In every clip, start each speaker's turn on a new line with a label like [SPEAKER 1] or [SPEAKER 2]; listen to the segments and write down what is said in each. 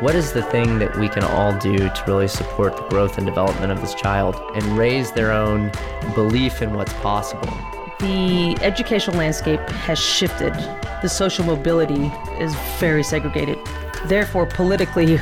[SPEAKER 1] what is the thing that we can all do to really support the growth and development of this child and raise their own belief in what's possible?
[SPEAKER 2] The educational landscape has shifted. The social mobility is very segregated. Therefore, politically,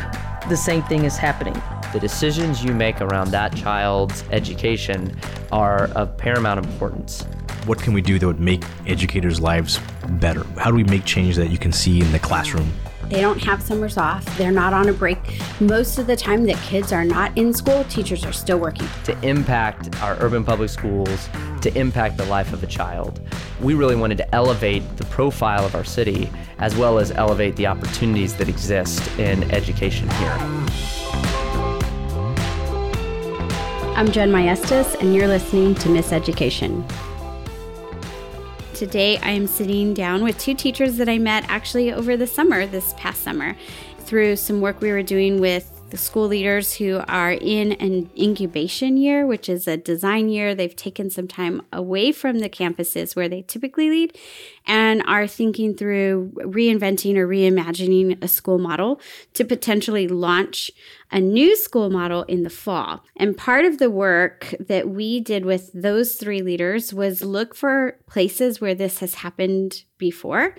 [SPEAKER 2] the same thing is happening.
[SPEAKER 1] The decisions you make around that child's education are of paramount importance.
[SPEAKER 3] What can we do that would make educators' lives better? How do we make change that you can see in the classroom?
[SPEAKER 4] They don't have summers off. They're not on a break. Most of the time that kids are not in school, teachers are still working.
[SPEAKER 1] To impact our urban public schools, to impact the life of a child. We really wanted to elevate the profile of our city as well as elevate the opportunities that exist in education here.
[SPEAKER 4] I'm Jen Maestas, and you're listening to Miss Education. Today, I am sitting down with two teachers that I met actually over the summer, this past summer, through some work we were doing with the school leaders who are in an incubation year, which is a design year. They've taken some time away from the campuses where they typically lead and are thinking through reinventing or reimagining a school model to potentially launch a new school model in the fall. And part of the work that we did with those three leaders was look for places where this has happened before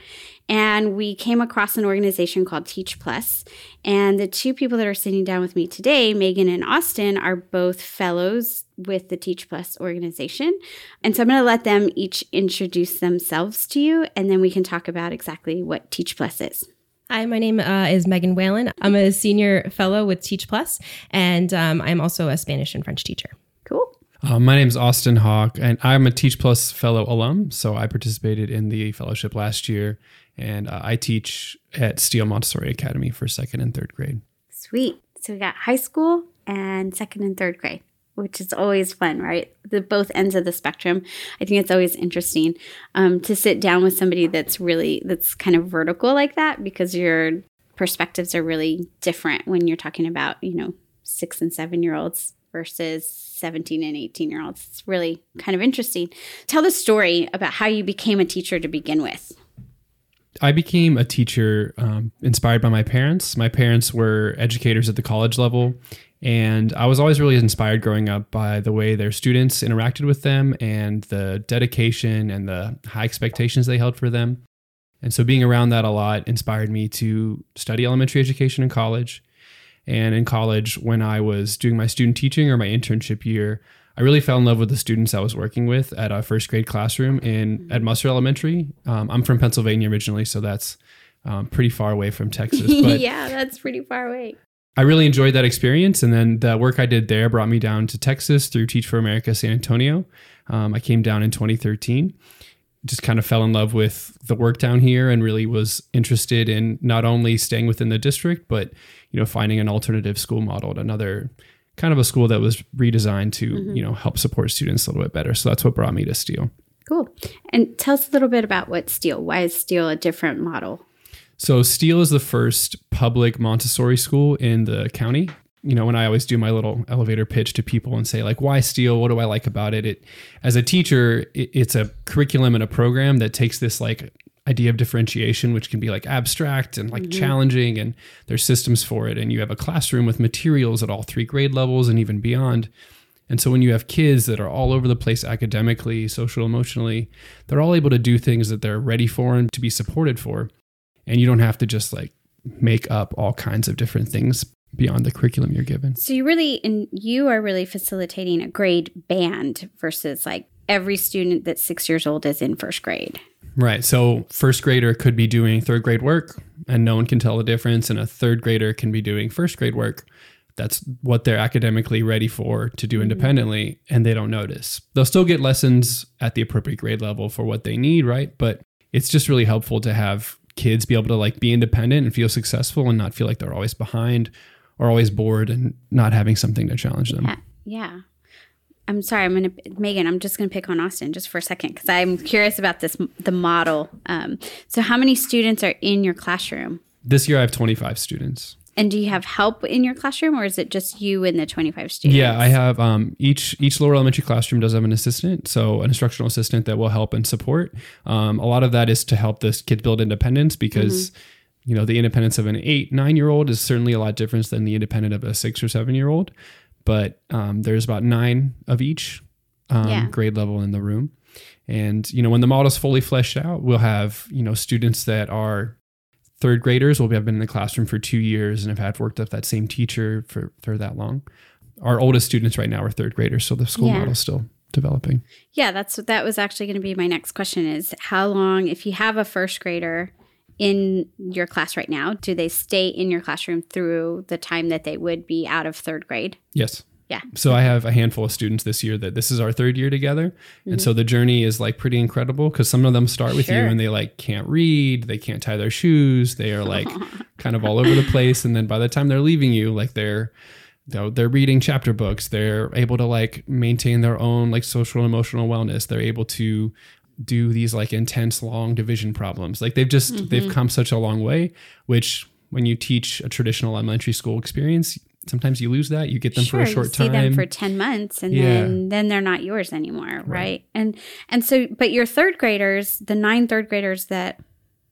[SPEAKER 4] and we came across an organization called Teach Plus. And the two people that are sitting down with me today, Megan and Austin, are both fellows with the Teach Plus organization. And so I'm going to let them each introduce themselves to you, and then we can talk about exactly what Teach Plus is.
[SPEAKER 5] Hi, my name uh, is Megan Whalon. I'm a senior fellow with Teach Plus, and um, I'm also a Spanish and French teacher.
[SPEAKER 4] Cool.
[SPEAKER 6] Uh, my name is Austin Hawk, and I'm a Teach Plus Fellow alum. So I participated in the fellowship last year, and uh, I teach at Steele Montessori Academy for second and third grade.
[SPEAKER 4] Sweet. So we got high school and second and third grade, which is always fun, right? The both ends of the spectrum. I think it's always interesting um, to sit down with somebody that's really that's kind of vertical like that because your perspectives are really different when you're talking about you know six and seven year olds versus 17 and 18 year olds. It's really kind of interesting. Tell the story about how you became a teacher to begin with.
[SPEAKER 6] I became a teacher um, inspired by my parents. My parents were educators at the college level, and I was always really inspired growing up by the way their students interacted with them and the dedication and the high expectations they held for them. And so being around that a lot inspired me to study elementary education in college. And in college, when I was doing my student teaching or my internship year, I really fell in love with the students I was working with at a first grade classroom in at Musser Elementary. Um, I'm from Pennsylvania originally, so that's um, pretty far away from Texas.
[SPEAKER 4] But yeah, that's pretty far away.
[SPEAKER 6] I really enjoyed that experience, and then the work I did there brought me down to Texas through Teach for America San Antonio. Um, I came down in 2013. Just kind of fell in love with the work down here, and really was interested in not only staying within the district, but you know finding an alternative school model at another kind of a school that was redesigned to mm-hmm. you know help support students a little bit better. So that's what brought me to Steele.
[SPEAKER 4] Cool. And tell us a little bit about what Steele. Why is Steele a different model?
[SPEAKER 6] So Steele is the first public Montessori school in the county. You know, when I always do my little elevator pitch to people and say like, "Why Steele? What do I like about it?" It, as a teacher, it, it's a curriculum and a program that takes this like idea of differentiation, which can be like abstract and like mm-hmm. challenging, and there's systems for it. And you have a classroom with materials at all three grade levels and even beyond. And so when you have kids that are all over the place academically, social, emotionally, they're all able to do things that they're ready for and to be supported for. And you don't have to just like make up all kinds of different things beyond the curriculum you're given.
[SPEAKER 4] So you really and you are really facilitating a grade band versus like every student that's 6 years old is in first grade.
[SPEAKER 6] Right. So first grader could be doing third grade work and no one can tell the difference. And a third grader can be doing first grade work. That's what they're academically ready for to do mm-hmm. independently, and they don't notice. They'll still get lessons at the appropriate grade level for what they need, right? But it's just really helpful to have kids be able to like be independent and feel successful and not feel like they're always behind or always bored and not having something to challenge them.
[SPEAKER 4] Yeah. yeah. I'm sorry, I'm gonna Megan. I'm just gonna pick on Austin just for a second because I'm curious about this the model. Um, so, how many students are in your classroom?
[SPEAKER 6] This year, I have 25 students.
[SPEAKER 4] And do you have help in your classroom, or is it just you and the 25 students?
[SPEAKER 6] Yeah, I have. Um, each each lower elementary classroom does have an assistant, so an instructional assistant that will help and support. Um, a lot of that is to help the kids build independence because. Mm-hmm you know, the independence of an eight, nine year old is certainly a lot different than the independent of a six or seven year old. But um, there's about nine of each um,
[SPEAKER 4] Yeah.
[SPEAKER 6] grade level in the room. And, you know, when the model's fully fleshed out, we'll have, you know, students that are third graders will have been in the classroom for two years and I've had worked with that same teacher for, for that long. Our oldest students right now are third graders, so the school
[SPEAKER 4] Yeah.
[SPEAKER 6] model's still developing.
[SPEAKER 4] Yeah, that's that was actually going to be my next question is how long if you have a first grader in your class right now, do they stay in your classroom through the time that they would be out of third grade?
[SPEAKER 6] Yes.
[SPEAKER 4] Yeah.
[SPEAKER 6] So I have a handful of students this year that this is our third year together. And so the journey is like pretty incredible because some of them start with you and they like can't read, they can't tie their shoes, they are like kind of all over the place. And then by the time they're leaving you, like they're they're reading chapter books, they're able to like maintain their own like social and emotional wellness. They're able to do these like intense long division problems. Like they've just
[SPEAKER 4] Mm-hmm.
[SPEAKER 6] they've come such a long way, which when you teach a traditional elementary school experience, sometimes you lose that. You get them for a short time.
[SPEAKER 4] you see
[SPEAKER 6] time.
[SPEAKER 4] them for 10 months and
[SPEAKER 6] Yeah.
[SPEAKER 4] then then they're not yours anymore, right? And and so but your third graders, the nine third graders that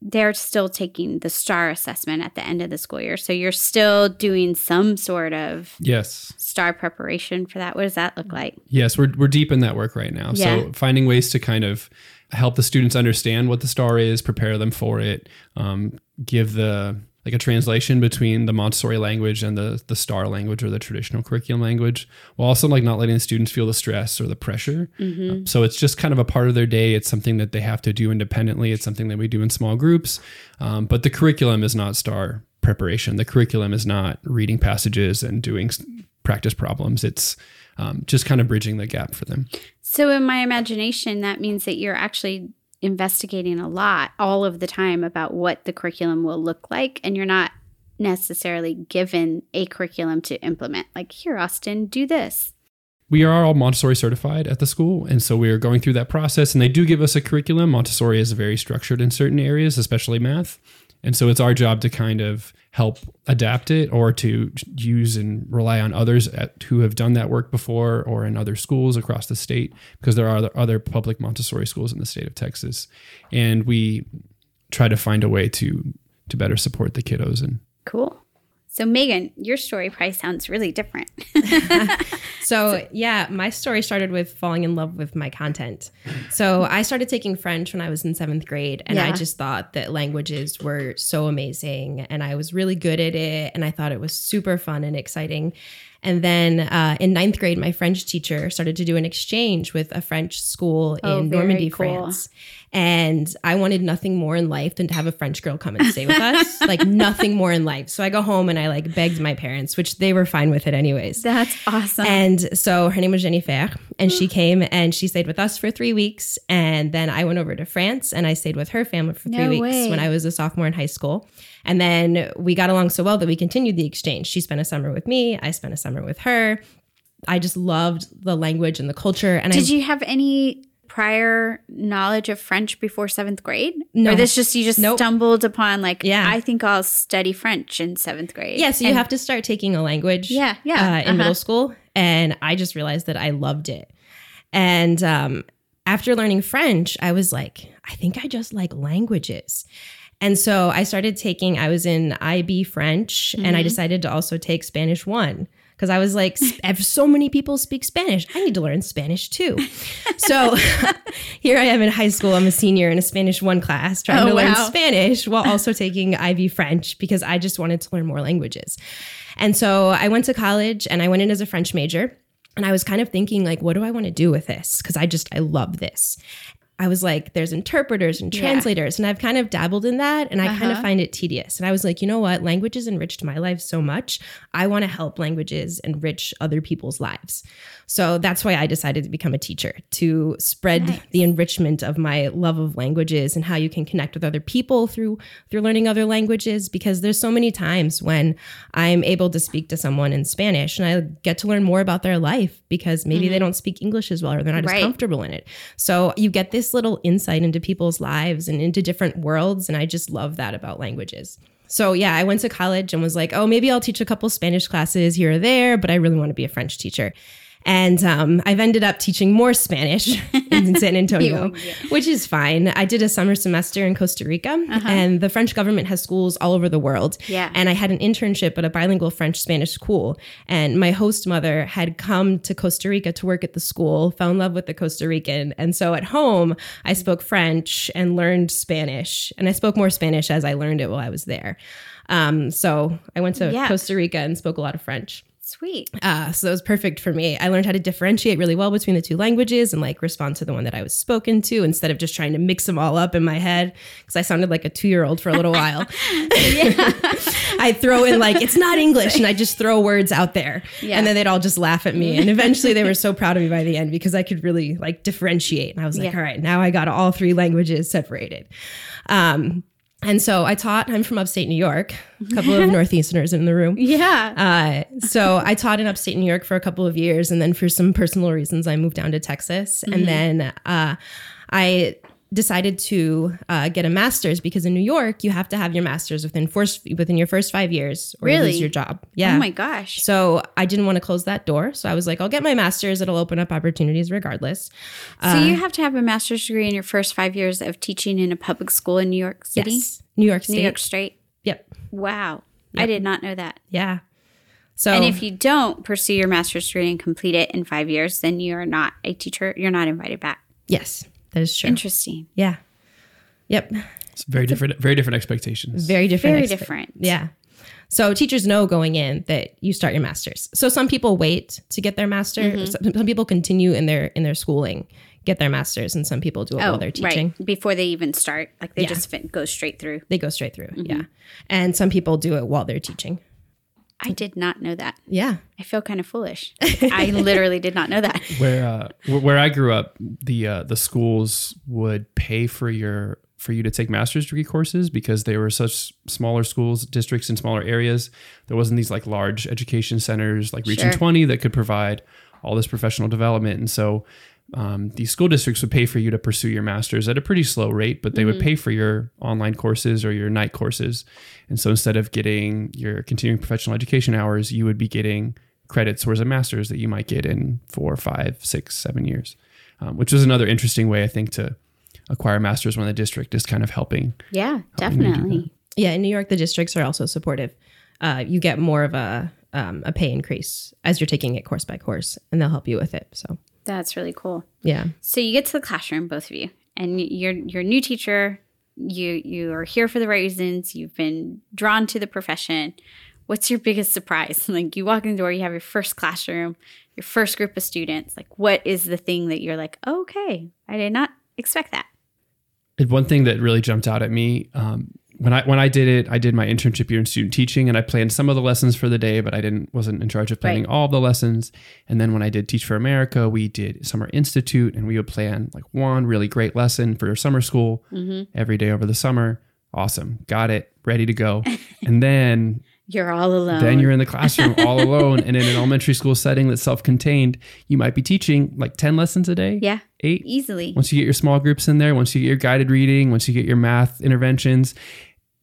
[SPEAKER 4] they're still taking the STAAR assessment at the end of the school year. So you're still doing some sort of
[SPEAKER 6] yes.
[SPEAKER 4] STAAR preparation for that. What does that look like?
[SPEAKER 6] Yes, we're we're deep in that work right now.
[SPEAKER 4] Yeah.
[SPEAKER 6] So finding ways to kind of help the students understand what the STAAR is, prepare them for it, um, give the like a translation between the Montessori language and the the STAAR language or the traditional curriculum language, while also like not letting the students feel the stress or the pressure. Um, so it's just kind of a part of their day. It's something that they have to do independently. It's something that we do in small groups. Um, but the curriculum is not STAAR preparation. The curriculum is not reading passages and doing practice problems. It's um, just kind of bridging the gap for them.
[SPEAKER 4] So, in my imagination, that means that you're actually investigating a lot all of the time about what the curriculum will look like, and you're not necessarily given a curriculum to implement. Like, here, Austin, do this.
[SPEAKER 6] We are all Montessori certified at the school, and so we are going through that process. And they do give us a curriculum. Montessori is very structured in certain areas, especially math. And so it's our job to kind of help adapt it or to use and rely on others at, who have done that work before or in other schools across the state because there are other, public Montessori schools in the state of Texas. And we try to find a way to to better support the kiddos and
[SPEAKER 4] Cool. So, Megan, your story probably sounds really different.
[SPEAKER 5] So, yeah, my story started with falling in love with my content. So, I started taking French when I was in seventh grade, and I just thought that languages were so amazing, and I was really good at it, and I thought it was super fun and exciting. And then uh, in ninth grade, my French teacher started to do an exchange with a French school
[SPEAKER 4] Oh,
[SPEAKER 5] in Normandy,
[SPEAKER 4] cool.
[SPEAKER 5] France. And I wanted nothing more in life than to have a French girl come and stay with us. like nothing more in life. So I go home and I like begged my parents, which they were fine with it anyways.
[SPEAKER 4] That's awesome.
[SPEAKER 5] And so her name was Jennifer, and she came and she stayed with us for three weeks. And then I went over to France and I stayed with her family for three
[SPEAKER 4] No
[SPEAKER 5] weeks
[SPEAKER 4] way.
[SPEAKER 5] when I was a sophomore in high school. And then we got along so well that we continued the exchange. She spent a summer with me, I spent a summer with her. I just loved the language and the culture. And
[SPEAKER 4] Did
[SPEAKER 5] I
[SPEAKER 4] you have any prior knowledge of French before seventh grade?
[SPEAKER 5] No.
[SPEAKER 4] Or this just, you just
[SPEAKER 5] Nope.
[SPEAKER 4] stumbled upon, like,
[SPEAKER 5] Yeah.
[SPEAKER 4] I think I'll study French in seventh grade.
[SPEAKER 5] Yeah, so you
[SPEAKER 4] And-
[SPEAKER 5] have to start taking a language.
[SPEAKER 4] Yeah, yeah,
[SPEAKER 5] uh, in
[SPEAKER 4] uh-huh.
[SPEAKER 5] middle school, and I just realized that I loved it. And um, after learning French, I was like, I think I just like languages. And so I started taking. I was in IB French, and I
[SPEAKER 4] Mm-hmm.
[SPEAKER 5] decided to also take Spanish one because I was like, so many people speak Spanish, I need to learn Spanish too. so here I am in high school. I'm a senior in a Spanish one class, trying
[SPEAKER 4] Oh,
[SPEAKER 5] to learn. Spanish while also taking IB French because I just wanted to learn more languages. And so I went to college and I went in as a French major. And I was kind of thinking, like, what do I want to do with this? Because I just, I love this. I was like, there's interpreters and
[SPEAKER 4] Yeah.
[SPEAKER 5] translators, and I've kind of dabbled in that, and I kind of
[SPEAKER 4] Uh-huh.
[SPEAKER 5] find it tedious. And I was like, you know what? Languages enriched my life so much. I want to help languages enrich other people's lives. So that's why I decided to become a teacher to spread the enrichment of my love of languages and how you can connect with other people through through learning other languages. Because there's so many times when I'm able to speak to someone in Spanish and I get to learn more about their life because maybe they don't speak English as well or they're not
[SPEAKER 4] Right.
[SPEAKER 5] as comfortable in it. So you get this little insight into people's lives and into different worlds. And I just love that about languages. So yeah, I went to college and was like, oh, maybe I'll teach a couple Spanish classes here or there, but I really want to be a French teacher. And um, I've ended up teaching more Spanish in San Antonio, which is fine. I did a summer semester in Costa Rica, and the French government has schools all over the world.
[SPEAKER 4] Yeah.
[SPEAKER 5] And I had an internship at a bilingual French Spanish school. And my host mother had come to Costa Rica to work at the school, fell in love with the Costa Rican. And so at home, I spoke French and learned Spanish. And I spoke more Spanish as I learned it while I was there. Um, so I went to
[SPEAKER 4] Yeah.
[SPEAKER 5] Costa Rica and spoke a lot of French.
[SPEAKER 4] Sweet.
[SPEAKER 5] Uh, so it was perfect for me. I learned how to differentiate really well between the two languages and like respond to the one that I was spoken to instead of just trying to mix them all up in my head because I sounded like a two year old for a little while. I throw in like, it's not English, and I just throw words out there.
[SPEAKER 4] Yeah.
[SPEAKER 5] And then they'd all just laugh at me. And eventually they were so proud of me by the end because I could really like differentiate. And I was like,
[SPEAKER 4] Yeah.
[SPEAKER 5] all right, now I got all three languages separated. Um, and so I taught, I'm from upstate New York, a couple of Northeasterners in the room.
[SPEAKER 4] Yeah.
[SPEAKER 5] Uh, so I taught in upstate New York for a couple of years, and then for some personal reasons, I moved down to Texas, and then uh, I decided to uh, get a master's because in New York you have to have your master's within first within your first five years or you lose your job. Yeah.
[SPEAKER 4] Oh my gosh.
[SPEAKER 5] So I didn't want to close that door, so I was like, I'll get my master's. It'll open up opportunities regardless.
[SPEAKER 4] So you have to have a master's degree in your first five years of teaching in a public school in New York City,
[SPEAKER 5] Yes, New York State.
[SPEAKER 4] New York State.
[SPEAKER 5] Yep.
[SPEAKER 4] Wow, I did not know that.
[SPEAKER 5] Yeah. So
[SPEAKER 4] And if you don't pursue your master's degree and complete it in five years, then you are not a teacher. You're not invited back.
[SPEAKER 5] yes, that is true.
[SPEAKER 4] Interesting.
[SPEAKER 5] Yeah. Yep.
[SPEAKER 6] It's very different, very different expectations.
[SPEAKER 5] Very different.
[SPEAKER 4] Very
[SPEAKER 5] expect-
[SPEAKER 4] different.
[SPEAKER 5] Yeah. So teachers know going in that you start your masters. So some people wait to get their master.
[SPEAKER 4] Mm-hmm.
[SPEAKER 5] Some, some people continue in their in their schooling, get their masters, and some people do it while they're teaching.
[SPEAKER 4] Oh, right. Before they even start, like they
[SPEAKER 5] Yeah.
[SPEAKER 4] just fit, go straight through.
[SPEAKER 5] They go straight through.
[SPEAKER 4] Mm-hmm.
[SPEAKER 5] Yeah. And some people do it while they're teaching.
[SPEAKER 4] I did not know that.
[SPEAKER 5] Yeah.
[SPEAKER 4] I feel kind of foolish. I literally did not know that.
[SPEAKER 6] where uh, where I grew up, the uh, the schools would pay for your for you to take master's degree courses because they were such smaller schools, districts in smaller areas. There wasn't these like large education centers like Region
[SPEAKER 4] Sure.
[SPEAKER 6] 20 that could provide all this professional development, and so. Um, these school districts would pay for you to pursue your master's at a pretty slow rate, but they would pay for your online courses or your night courses. And so instead of getting your continuing professional education hours, you would be getting credits towards a master's that you might get in four, five, six, seven years, um, which was another interesting way, I think, to acquire master's when the district is kind of helping.
[SPEAKER 4] Yeah,
[SPEAKER 6] Helping
[SPEAKER 4] definitely.
[SPEAKER 5] Yeah. In New York, the districts are also supportive. Uh, you get more of a um, a pay increase as you're taking it course by course, and they'll help you with it. So
[SPEAKER 4] That's really cool.
[SPEAKER 5] yeah.
[SPEAKER 4] So you get to the classroom, both of you, and you're you're a new teacher. You you are here for the right reasons. You've been drawn to the profession. What's your biggest surprise? Like you walk in the door, you have your first classroom, your first group of students. Like what is the thing that you're like, okay, I did not expect that.
[SPEAKER 6] And one thing that really jumped out at me um, when I when I did it, I did my internship year in student teaching, and I planned some of the lessons for the day, but I didn't wasn't in charge of planning
[SPEAKER 4] Right.
[SPEAKER 6] all of the lessons. And then when I did Teach for America, we did Summer Institute, and we would plan like one really great lesson for summer school mm-hmm. every day over the summer. Awesome, got it, ready to go. and then
[SPEAKER 4] You're all alone.
[SPEAKER 6] then you're in the classroom all alone, and in an elementary school setting that's self-contained, you might be teaching like ten lessons a day.
[SPEAKER 4] yeah,
[SPEAKER 6] eight
[SPEAKER 4] easily.
[SPEAKER 6] once you get your small groups in there, once you get your guided reading, once you get your math interventions,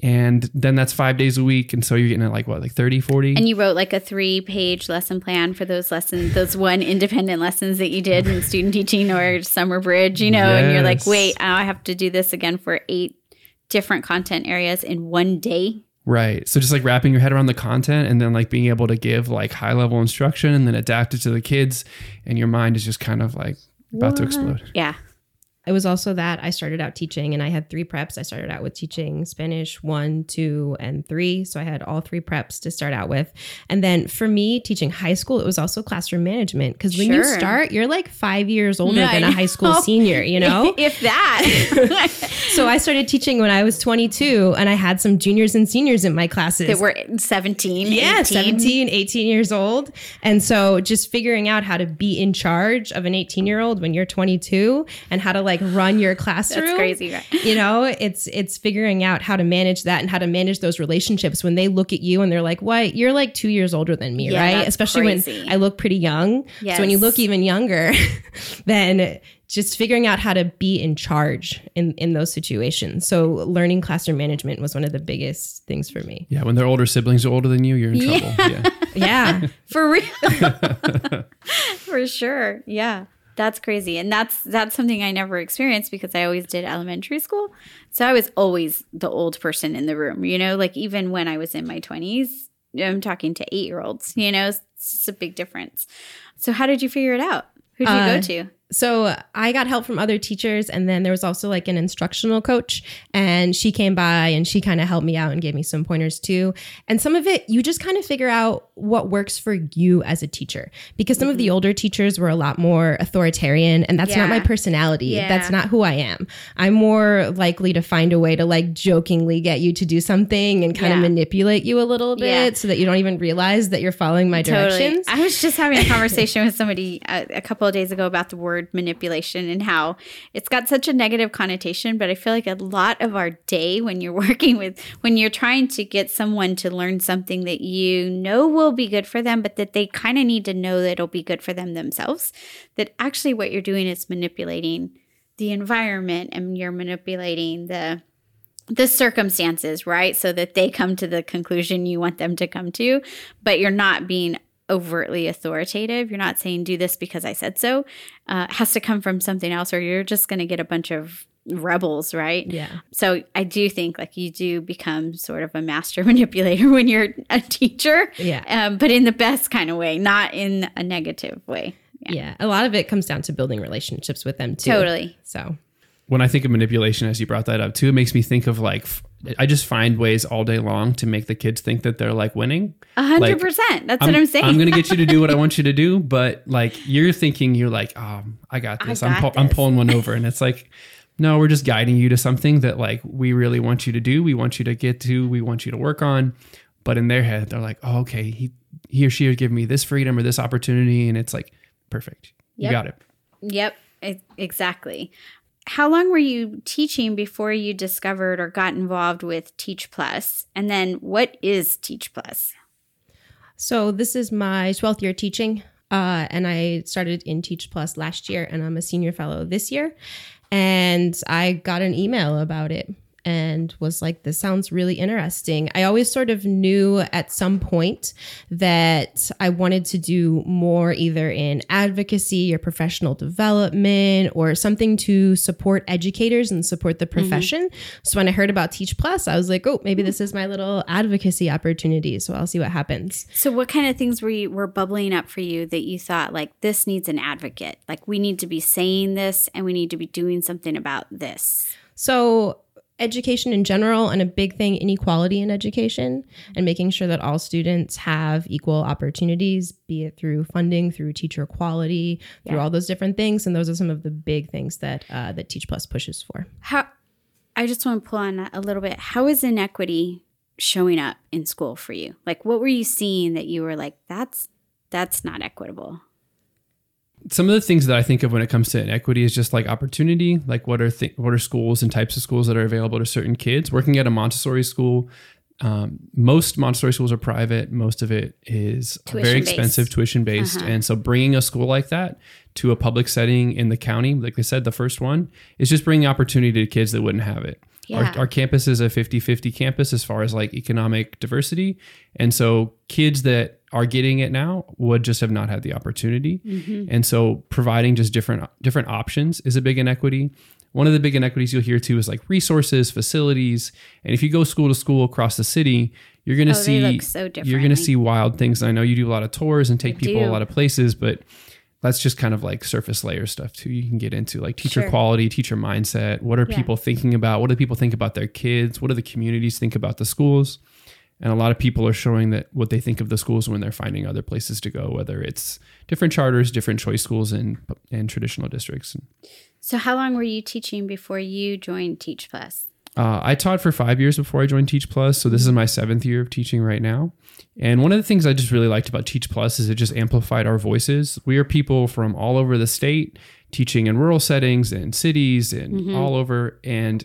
[SPEAKER 6] and then that's five days a week. And so you're getting at like what, like 30, 40?
[SPEAKER 4] And you wrote like a three page lesson plan for those lessons, those one independent lessons that you did in student teaching or summer bridge, you know, and you're like, wait, I have to do this again for eight different content areas in one day.
[SPEAKER 6] Right. So just like wrapping your head around the content and then like being able to give like high level instruction and then adapt it to the kids. And your mind is just kind of like about to explode.
[SPEAKER 4] Yeah.
[SPEAKER 5] It was also that I started out teaching and I had three preps. I started out with teaching Spanish one, two, and three. So I had all three preps to start out with. And then for me, teaching high school, it was also classroom management. Because when you start, you're like five years older
[SPEAKER 4] I
[SPEAKER 5] than a high school senior, you know?
[SPEAKER 4] if that.
[SPEAKER 5] so I started teaching when I was 22 and I had some juniors and seniors in my classes.
[SPEAKER 4] that were 17,
[SPEAKER 5] yeah,
[SPEAKER 4] 18.
[SPEAKER 5] 17, 18 years old. And so just figuring out how to be in charge of an 18 year old when you're 22 and how to like run your classroom.
[SPEAKER 4] That's crazy, right?
[SPEAKER 5] You know, it's it's figuring out how to manage that and how to manage those relationships when they look at you and they're like, "What? You're like 2 years older than me,
[SPEAKER 4] Yeah,
[SPEAKER 5] right?"
[SPEAKER 4] that's
[SPEAKER 5] Especially
[SPEAKER 4] crazy.
[SPEAKER 5] when I look pretty young. So when you look even younger, then just figuring out how to be in charge in in those situations. So learning classroom management was one of the biggest things for me.
[SPEAKER 6] Yeah. When their older siblings are older than you, you're in trouble. Yeah.
[SPEAKER 5] Yeah.
[SPEAKER 4] For real. For sure. Yeah. That's crazy. And that's that's something I never experienced because I always did elementary school. So I was always the old person in the room, you know, like even when I was in my 20s, I'm talking to 8-year-olds, you know, it's just a big difference. So how did you figure it out? Who did you
[SPEAKER 5] Uh,
[SPEAKER 4] go to?
[SPEAKER 5] So I got help from other teachers, and then there was also like an instructional coach, and she came by and she kind of helped me out and gave me some pointers too. And some of it, you just kind of figure out what works for you as a teacher, because some of the mm-hmm. older teachers were a lot more authoritarian, and that's not my personality.
[SPEAKER 4] Yeah.
[SPEAKER 5] That's not who I am. I'm more likely to find a way to like jokingly get you to do something and kind of
[SPEAKER 4] Yeah.
[SPEAKER 5] manipulate you a little bit,
[SPEAKER 4] Yeah.
[SPEAKER 5] so that you don't even realize that you're following my directions.
[SPEAKER 4] I was just having a conversation with somebody a, a couple of days ago about the word manipulation and how it's got such a negative connotation. But I feel like a lot of our day when you're working with, when you're trying to get someone to learn something that you know will be good for them, but that they kind of need to know that it'll be good for them themselves, that actually what you're doing is manipulating the environment and you're manipulating the the circumstances, right? So that they come to the conclusion you want them to come to, but you're not being overtly authoritative. You're not saying, do this because I said so. Uh, it has to come from something else, or you're just going to get a bunch of rebels, right?
[SPEAKER 5] yeah.
[SPEAKER 4] So I do think like you do become sort of a master manipulator when you're a teacher,
[SPEAKER 5] Yeah.
[SPEAKER 4] um, but in the best kind of way, not in a negative way.
[SPEAKER 5] Yeah. A lot of it comes down to building relationships with them too.
[SPEAKER 4] Totally.
[SPEAKER 5] So
[SPEAKER 6] when I think of manipulation, as you brought that up too, it makes me think of like f- I just find ways all day long to make the kids think that they're like winning.
[SPEAKER 4] A hundred percent. That's what I'm saying.
[SPEAKER 6] I'm gonna get you to do what I want you to do, but like you're thinking you're like, um, I got
[SPEAKER 4] I
[SPEAKER 6] this. I'm
[SPEAKER 4] got
[SPEAKER 6] pu- I'm pulling one over, and it's like, no, we're just guiding you to something that like we really want you to do. We want you to get to. We want you to work on. But in their head, they're like, oh, okay, he he or she are giving me this freedom or this opportunity, and it's like perfect. You got it.
[SPEAKER 4] Yep, exactly. How long were you teaching before you discovered or got involved with Teach Plus? And then what is Teach Plus?
[SPEAKER 5] So this is my 12th year teaching. Uh, and I started in Teach Plus last year, and I'm a senior fellow this year. And I got an email about it and was like, this sounds really interesting. I always sort of knew at some point that I wanted to do more either in advocacy or professional development or something to support educators and support the mm-hmm. profession. So when I heard about Teach Plus, I was like, oh, maybe this is my little advocacy opportunity. So I'll see what happens.
[SPEAKER 4] So, what kind of things were you, were bubbling up for you that you thought like this needs an advocate? Like we need to be saying this, and we need to be doing something about this.
[SPEAKER 5] So, education in general, and a big thing, inequality in education, and making sure that all students have equal opportunities, be it through funding, through teacher quality, through all those different things. And those are some of the big things that uh, that Teach Plus pushes for.
[SPEAKER 4] How? I just want to pull on that a little bit. How is inequity showing up in school for you? Like, what were you seeing that you were like, that's that's not equitable?
[SPEAKER 6] Some of the things that I think of when it comes to inequity is just like opportunity. Like what are th- what are schools and types of schools that are available to certain kids? Working at a Montessori school, um, most Montessori schools are private. Most of it is very
[SPEAKER 4] Tuition-based.
[SPEAKER 6] expensive, tuition based, and so bringing a school like that to a public setting in the county, like I said, the first one is just bringing opportunity to kids that wouldn't have it.
[SPEAKER 4] Yeah.
[SPEAKER 6] Our, our campus is a 50-50 campus as far as like economic diversity. And so kids that are getting it now would just have not had the opportunity. And so providing just different different options is a big inequity. One of the big inequities you'll hear too is like resources, facilities. And if you go school to school across the city, you're going to
[SPEAKER 4] Oh,
[SPEAKER 6] see
[SPEAKER 4] so
[SPEAKER 6] you're gonna see wild things. And I know you do a lot of tours and take
[SPEAKER 4] I
[SPEAKER 6] people a lot of places, but that's just kind of like surface layer stuff too. You can get into like teacher
[SPEAKER 4] Sure.
[SPEAKER 6] quality, teacher mindset. What are
[SPEAKER 4] Yeah.
[SPEAKER 6] people thinking about? What do people think about their kids? What do the communities think about the schools? And a lot of people are showing that what they think of the schools when they're finding other places to go, whether it's different charters, different choice schools, and and traditional districts.
[SPEAKER 4] So, how long were you teaching before you joined Teach Plus?
[SPEAKER 6] Uh, I taught for five years before I joined Teach Plus, so this is my seventh year of teaching right now. And one of the things I just really liked about Teach Plus is it just amplified our voices. We are people from all over the state teaching in rural settings and cities and all over, and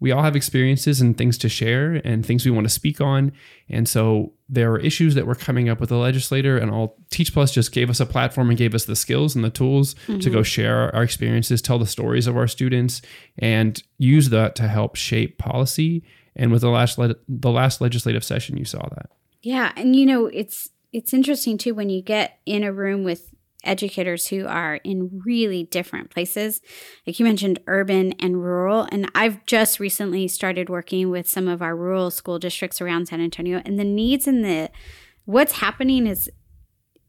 [SPEAKER 6] we all have experiences and things to share and things we want to speak on. And so there are issues that were coming up with the legislator, and all Teach Plus just gave us a platform and gave us the skills and the tools to go mm-hmm. share our experiences, tell the stories of our students, and use that to help shape policy. And with the last le- the last legislative session, you saw that.
[SPEAKER 4] Yeah, and you know, it's it's interesting too when you get in a room with educators who are in really different places. Like you mentioned, urban and rural. And I've just recently started working with some of our rural school districts around San Antonio, and the needs and the what's happening is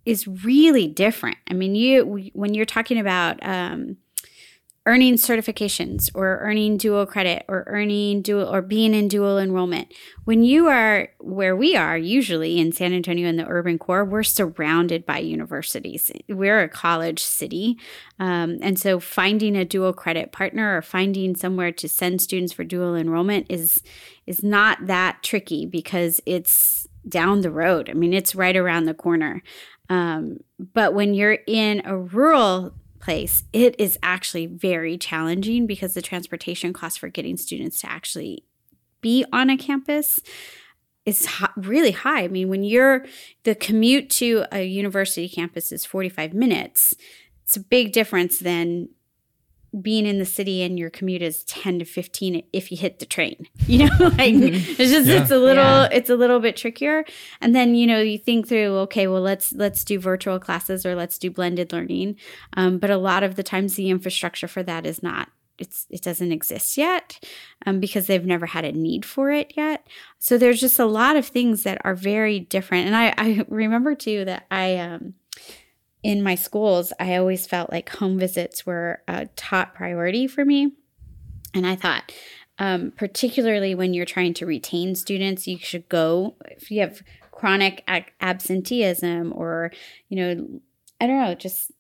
[SPEAKER 4] is really different. I mean, you when you're talking about um, earning certifications or earning dual credit or earning dual or being in dual enrollment. When you are where we are, usually in San Antonio in the urban core, we're surrounded by universities. We're a college city. Um, and so finding a dual credit partner or finding somewhere to send students for dual enrollment is is not that tricky because it's down the road. I mean, it's right around the corner. Um, but when you're in a rural place, it is actually very challenging because the transportation cost for getting students to actually be on a campus is really high. I mean, when you're the commute to a university campus is 45 minutes, it's a big difference than being in the city and your commute is 10 to 15 if you hit the train you know like it's just yeah. it's a little yeah. it's a little bit trickier and then you know you think through okay well let's let's do virtual classes or let's do blended learning um, but a lot of the times the infrastructure for that is not it's it doesn't exist yet um, because they've never had a need for it yet so there's just a lot of things that are very different and i i remember too that i um in my schools, I always felt like home visits were a top priority for me. And I thought, um, particularly when you're trying to retain students, you should go if you have chronic absenteeism or, you know, I don't know, just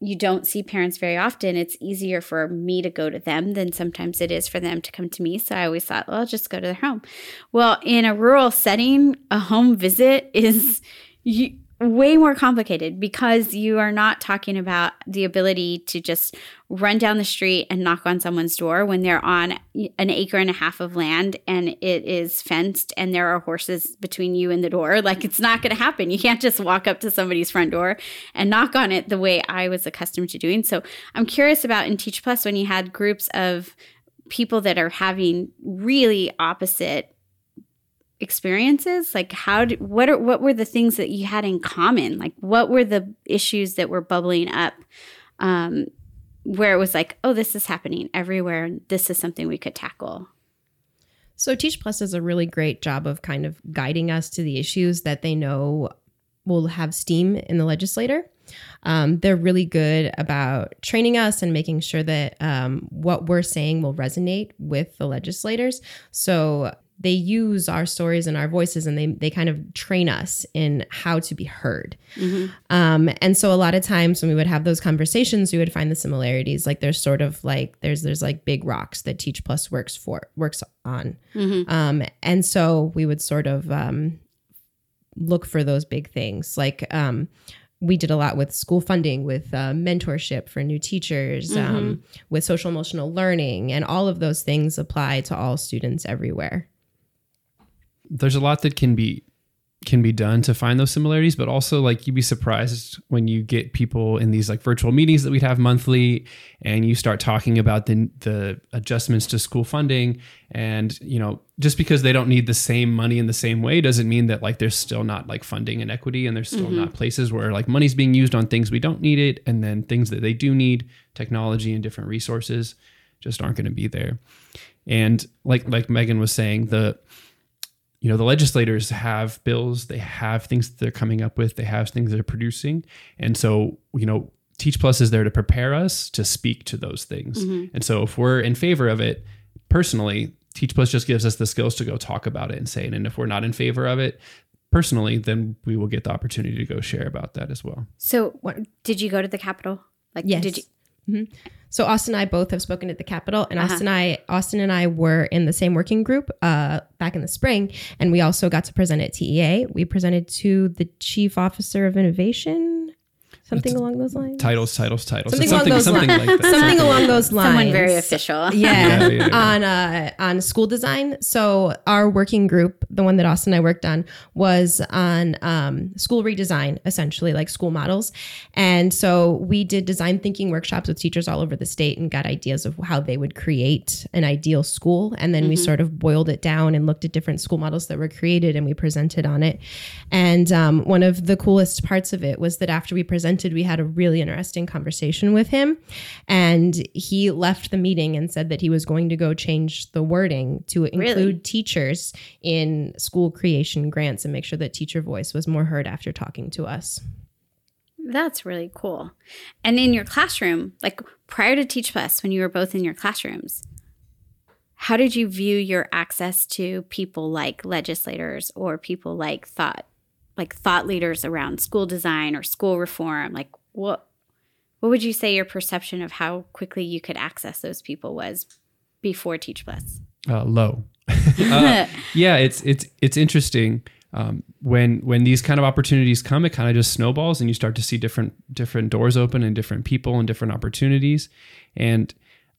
[SPEAKER 4] you don't see parents very often, it's easier for me to go to them than sometimes it is for them to come to me. So I always thought, well, I'll just go to their home. Well, in a rural setting, a home visit is you way more complicated because you are not talking about the ability to just run down the street and knock on someone's door when they're on an acre and a half of land and it is fenced and there are horses between you and the door. Like it's not going to happen. You can't just walk up to somebody's front door and knock on it the way I was accustomed to doing. So I'm curious about in Teach Plus when you had groups of people that are having really opposite experiences? Like how did what are what were the things that you had in common? Like what were the issues that were bubbling up um where it was like oh this is happening everywhere this is something we could tackle?
[SPEAKER 5] So teach plus does a really great job of kind of guiding us to the issues that they know will have steam in the legislator um, they're really good about training us and making sure that um, what we're saying will resonate with the legislators. So they use our stories and our voices and they, they kind of train us in how to be heard. Mm-hmm. Um, and so a lot of times when we would have those conversations, we would find the similarities. Like there's sort of like, there's, there's like big rocks that Teach Plus works for, works on. Mm-hmm. Um, and so we would sort of um, look for those big things. Like, um, we did a lot with school funding, with uh, mentorship for new teachers, mm-hmm. um, with social emotional learning, and all of those things apply to all students everywhere
[SPEAKER 6] there's a lot that can be can be done to find those similarities but also like you'd be surprised when you get people in these like virtual meetings that we'd have monthly and you start talking about the the adjustments to school funding and you know just because they don't need the same money in the same way doesn't mean that like there's still not like funding inequity and there's still mm-hmm. not places where like money's being used on things we don't need it and then things that they do need technology and different resources just aren't going to be there and like like Megan was saying the you know the legislators have bills they have things that they're coming up with they have things they're producing and so you know teach plus is there to prepare us to speak to those things mm-hmm. and so if we're in favor of it personally teach plus just gives us the skills to go talk about it and say it and if we're not in favor of it personally then we will get the opportunity to go share about that as well
[SPEAKER 4] so what did you go to the capitol
[SPEAKER 5] like yes. did you mm-hmm. So Austin and I both have spoken at the Capitol, and uh-huh. Austin and I Austin and I were in the same working group uh, back in the spring, and we also got to present at TEA. We presented to the Chief Officer of Innovation. Something along those lines.
[SPEAKER 6] titles, titles, titles.
[SPEAKER 5] Something
[SPEAKER 6] It's
[SPEAKER 5] along those
[SPEAKER 6] something
[SPEAKER 5] lines.
[SPEAKER 6] like that.
[SPEAKER 5] Something along those lines.
[SPEAKER 4] Someone very official.
[SPEAKER 5] Yeah,
[SPEAKER 6] Yeah, yeah, yeah.
[SPEAKER 5] on uh, on school design. So our working group, the one that Austin and I worked on, was on um, school redesign, essentially like school models. And so we did design thinking workshops with teachers all over the state and got ideas of how they would create an ideal school. And then we sort of boiled it down and looked at different school models that were created and we presented on it. And um, one of the coolest parts of it was that after we presented, we had a really interesting conversation with him. And he left the meeting and said that he was going to go change the wording to include
[SPEAKER 4] Really?
[SPEAKER 5] teachers in school creation grants and make sure that teacher voice was more heard after talking to us.
[SPEAKER 4] That's really cool. And in your classroom, like prior to Teach Plus, when you were both in your classrooms, how did you view your access to people like legislators or people like thought like thought leaders around school design or school reform? Like what what would you say your perception of how quickly you could access those people was before Teach Plus?
[SPEAKER 6] uh, low. Uh, yeah, it's it's it's interesting um, when when these kind of opportunities come. It kind of just snowballs, and you start to see different different doors open and different people and different opportunities. And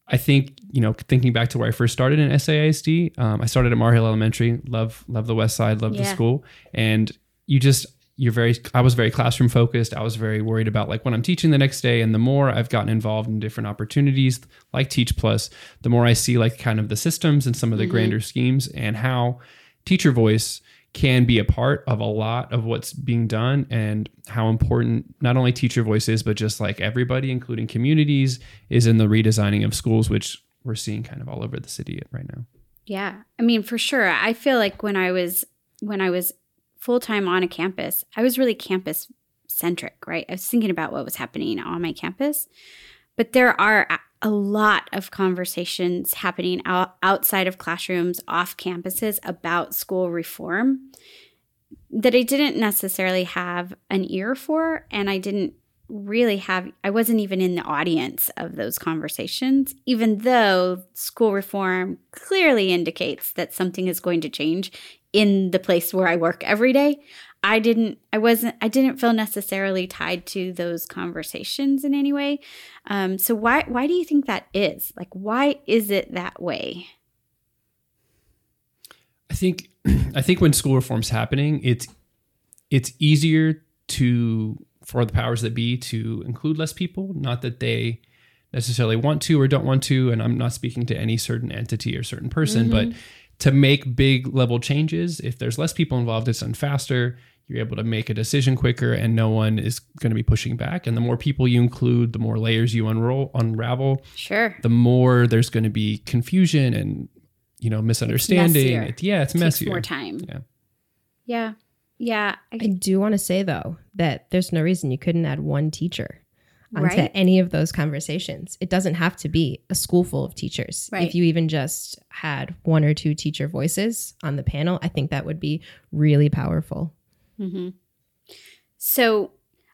[SPEAKER 6] I think you know, thinking back to where I first started in SAISD, um, I started at Mar Hill Elementary. Love love the West Side, love the school, and you just you're very i was very classroom focused i was very worried about like when i'm teaching the next day and the more i've gotten involved in different opportunities like teach plus the more i see like kind of the systems and some of the mm-hmm. grander schemes and how teacher voice can be a part of a lot of what's being done and how important not only teacher voice is but just like everybody including communities is in the redesigning of schools which we're seeing kind of all over the city right now
[SPEAKER 4] Yeah. I mean, for sure. I feel like when I was when I was full time on a campus, I was really campus centric, right? I was thinking about what was happening on my campus. But there are a- lot of conversations happening out, outside of classrooms, off campuses about school reform that I didn't necessarily have an ear for and I didn't really have I wasn't even in the audience of those conversations even though school reform clearly indicates that something is going to change in the place where I work every day I didn't I wasn't I didn't feel necessarily tied to those conversations in any way. Um, so why why do you think that is? Like why is it that way?
[SPEAKER 6] I think I think when school reform's happening, it's it's easier to for the powers that be to include less people. Not that they necessarily want to or don't want to, and I'm not speaking to any certain entity or certain person, but to make big level changes, if there's less people involved, it's done faster. You're able to make a decision quicker, and no one is going to be pushing back. And the more people you include, the more layers you unroll, unravel,
[SPEAKER 4] sure
[SPEAKER 6] the more there's going to be confusion and you know misunderstanding.
[SPEAKER 4] messier.
[SPEAKER 6] It- yeah, it's
[SPEAKER 4] takes
[SPEAKER 6] messier.
[SPEAKER 4] more time
[SPEAKER 6] Yeah.
[SPEAKER 4] yeah yeah I,
[SPEAKER 5] I do want to say though that there's no reason you couldn't add one teacher onto
[SPEAKER 4] Right.
[SPEAKER 5] any of those conversations. It doesn't have to be a school full of teachers.
[SPEAKER 4] Right.
[SPEAKER 5] If you even just had one or two teacher voices on the panel, I think that would be really powerful.
[SPEAKER 4] Mm-hmm. So,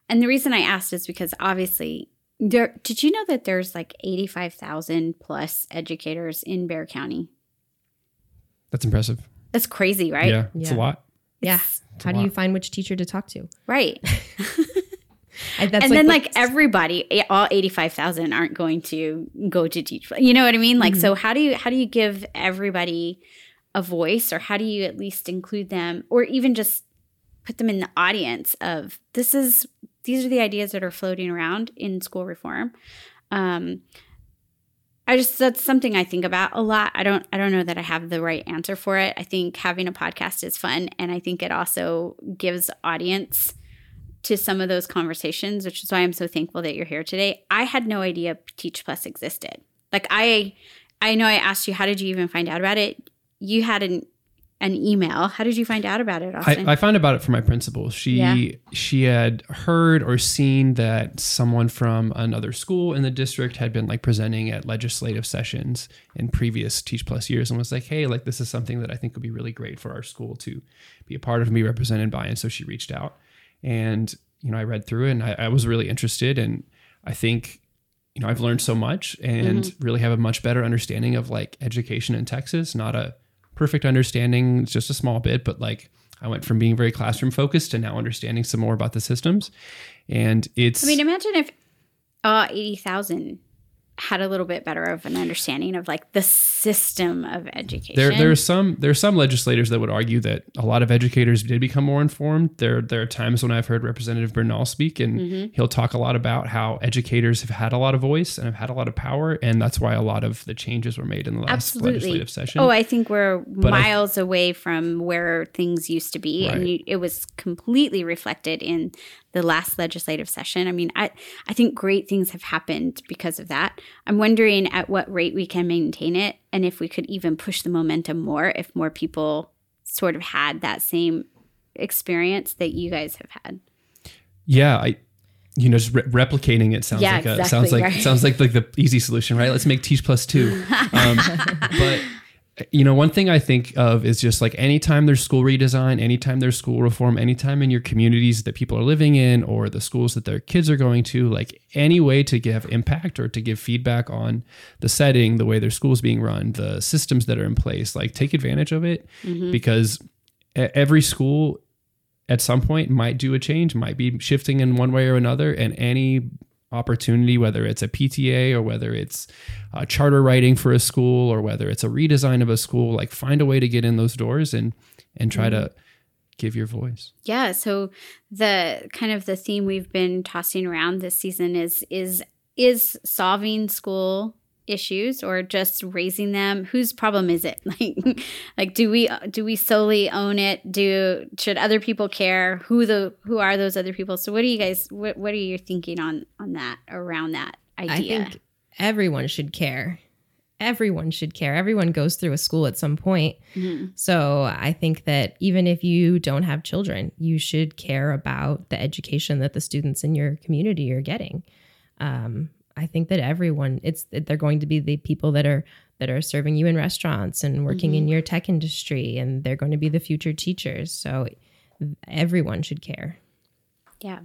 [SPEAKER 4] and the reason I asked is because obviously, there. Did you know that there's like eighty-five thousand plus educators in Bexar County?
[SPEAKER 6] That's impressive.
[SPEAKER 4] That's crazy, right?
[SPEAKER 6] Yeah, it's a lot.
[SPEAKER 5] Yeah.
[SPEAKER 4] It's-
[SPEAKER 5] How
[SPEAKER 6] a
[SPEAKER 5] do you find which teacher to talk to?
[SPEAKER 4] Right.
[SPEAKER 5] I, that's
[SPEAKER 4] and then, like everybody, eh, all eighty-five thousand aren't going to go to teach. You know what I mean? Like, so how do you how do you give everybody a voice, or how do you at least include them, or even just put them in the audience of this is these are the ideas that are floating around in school reform. Um, I just that's something I think about a lot. I don't I don't know that I have the right answer for it. I think having a podcast is fun and I think it also gives audience to some of those conversations, which is why I'm so thankful that you're here today. I had no idea Teach Plus existed. Like I I know I asked you how did you even find out about it? You had an an email. How did you find out about it, Austin?
[SPEAKER 6] I, I found about it from my principal. She
[SPEAKER 4] Yeah.
[SPEAKER 6] she had heard or seen that someone from another school in the district had been like presenting at legislative sessions in previous Teach Plus years and was like, hey, like this is something that I think would be really great for our school to be a part of and be represented by. And so she reached out and you know I read through it and I, I was really interested and I think you know I've learned so much and really have a much better understanding of like education in Texas. Not a perfect understanding, it's just a small bit, but like I went from being very classroom focused to now understanding some more about the systems. And it's
[SPEAKER 4] I mean, imagine if uh, 80,000 had a little bit better of an understanding of like the system of education.
[SPEAKER 6] There, there are some there are some legislators that would argue that a lot of educators did become more informed. There, there are times when I've heard Representative Bernal speak, and
[SPEAKER 4] Mm-hmm.
[SPEAKER 6] he'll talk a lot about how educators have had a lot of voice and have had a lot of power, and that's why a lot of the changes were made in the last
[SPEAKER 4] Absolutely.
[SPEAKER 6] legislative session.
[SPEAKER 4] Oh, I think we're
[SPEAKER 6] I-
[SPEAKER 4] miles away from where things used to be, and you, it was completely reflected in the last legislative session. I mean, I I think great things have happened because of that. I'm wondering at what rate we can maintain it, and if we could even push the momentum more if more people sort of had that same experience that you guys have had.
[SPEAKER 6] yeah, I. You know, just re- replicating it sounds
[SPEAKER 4] Yeah,
[SPEAKER 6] like a
[SPEAKER 4] exactly,
[SPEAKER 6] sounds like
[SPEAKER 4] right.
[SPEAKER 6] sounds like like the easy solution, right? Let's make Teach Plus two. Um, but you know, one thing I think of is just like anytime there's school redesign, anytime there's school reform, anytime in your communities that people are living in or the schools that their kids are going to, like any way to give impact or to give feedback on the setting, the way their school's being run, the systems that are in place, like take advantage of it mm-hmm. because e- every school at some point might do a change, might be shifting in one way or another, and any opportunity, whether it's a PTA or whether it's uh, charter writing for a school or whether it's a redesign of a school, like find a way to get in those doors and and try to give your voice.
[SPEAKER 4] Yeah, so the kind of the theme we've been tossing around this season is is is solving school issues or just raising them whose problem is it like like do we do we solely own it do should other people care who the who are those other people so what do you guys what, what are you thinking on on that around that idea
[SPEAKER 5] I think everyone should care. Everyone should care. Everyone goes through a school at some point.
[SPEAKER 4] Mhm.
[SPEAKER 5] So I think that even if you don't have children, you should care about the education that the students in your community are getting. Um, I think that everyone, it's they're going to be the people that are that are serving you in restaurants and working in mm-hmm. your tech industry, and they're going to be the future teachers. So everyone should care.
[SPEAKER 4] yeah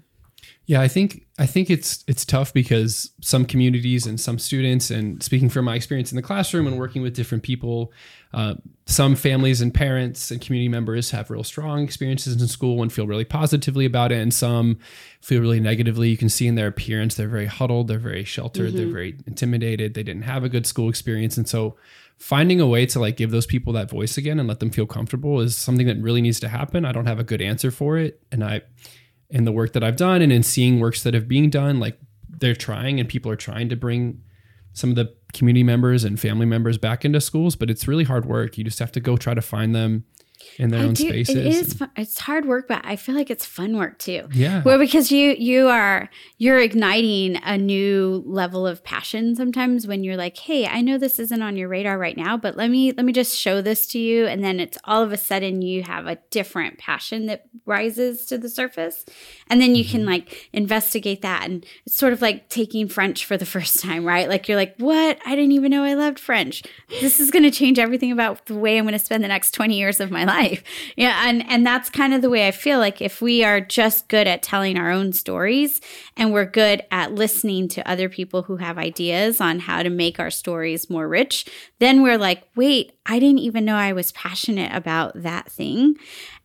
[SPEAKER 6] Yeah, I think I think it's it's tough because some communities and some students, and speaking from my experience in the classroom and working with different people, uh, some families and parents and community members have real strong experiences in school and feel really positively about it, and some feel really negatively. You can see in their appearance they're very huddled, they're very sheltered, they're very intimidated. They didn't have a good school experience, and so finding a way to like give those people that voice again and let them feel comfortable is something that really needs to happen. I don't have a good answer for it, and I in the work that I've done and in seeing works that have being done, like they're trying and people are trying to bring some of the community members and family members back into schools, but it's really hard work. You just have to go try to find them in their
[SPEAKER 4] I
[SPEAKER 6] own
[SPEAKER 4] do,
[SPEAKER 6] spaces.
[SPEAKER 4] It is. Fun. It's hard work, but I feel like it's fun work too.
[SPEAKER 6] Yeah.
[SPEAKER 4] Well, because you you are you're igniting a new level of passion sometimes when you're like, hey, I know this isn't on your radar right now, but let me let me just show this to you, and then it's all of a sudden you have a different passion that rises to the surface, and then you
[SPEAKER 6] Mm-hmm.
[SPEAKER 4] can like investigate that, and it's sort of like taking French for the first time, right? Like you're like, what? I didn't even know I loved French. This is going to change everything about the way I'm going to spend the next 20 years of my life. Yeah, and and that's kind of the way I feel like if we are just good at telling our own stories and we're good at listening to other people who have ideas on how to make our stories more rich, then we're like, "Wait, I didn't even know I was passionate about that thing."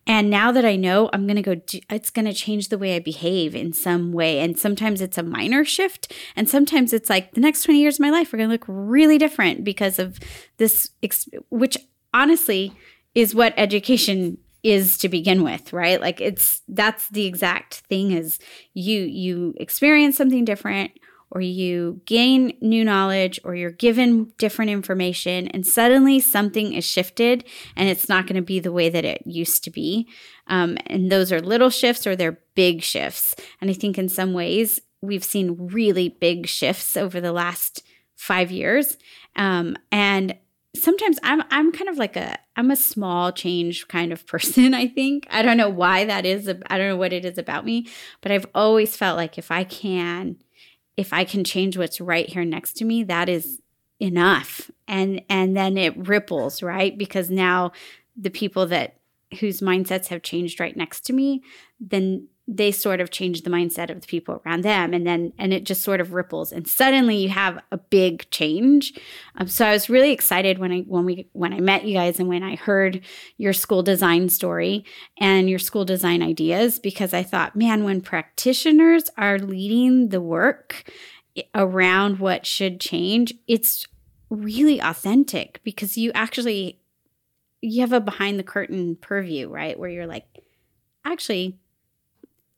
[SPEAKER 4] And now that I know, I'm going to go, do, it's going to change the way I behave in some way. And sometimes it's a minor shift. And sometimes it's like the next 20 years of my life are going to look really different because of this, which honestly is what education is to begin with right? Like it's that's the exact thing is you you experience something different or you gain new knowledge or you're given different information and suddenly something is shifted and it's not going to be the way that it used to be. Um, and those are little shifts or they're big shifts. And i think in some ways we've seen really big shifts over the last five years. Um, and sometimes I'm I'm kind of like a I'm a small change kind of person, I think. I don't know why that is. I don't know what it is about me, but I've always felt like if I can if I can change what's right here next to me, that is enough. And and then it ripples, right? Because now the people that whose mindsets have changed right next to me, then they sort of change the mindset of the people around them and then and it just sort of ripples and suddenly you have a big change. Um, so i was really excited when i when we when i met you guys and when i heard your school design story and your school design ideas because i thought man when practitioners are leading the work around what should change it's really authentic because you actually you have a behind the curtain purview right? Where you're like actually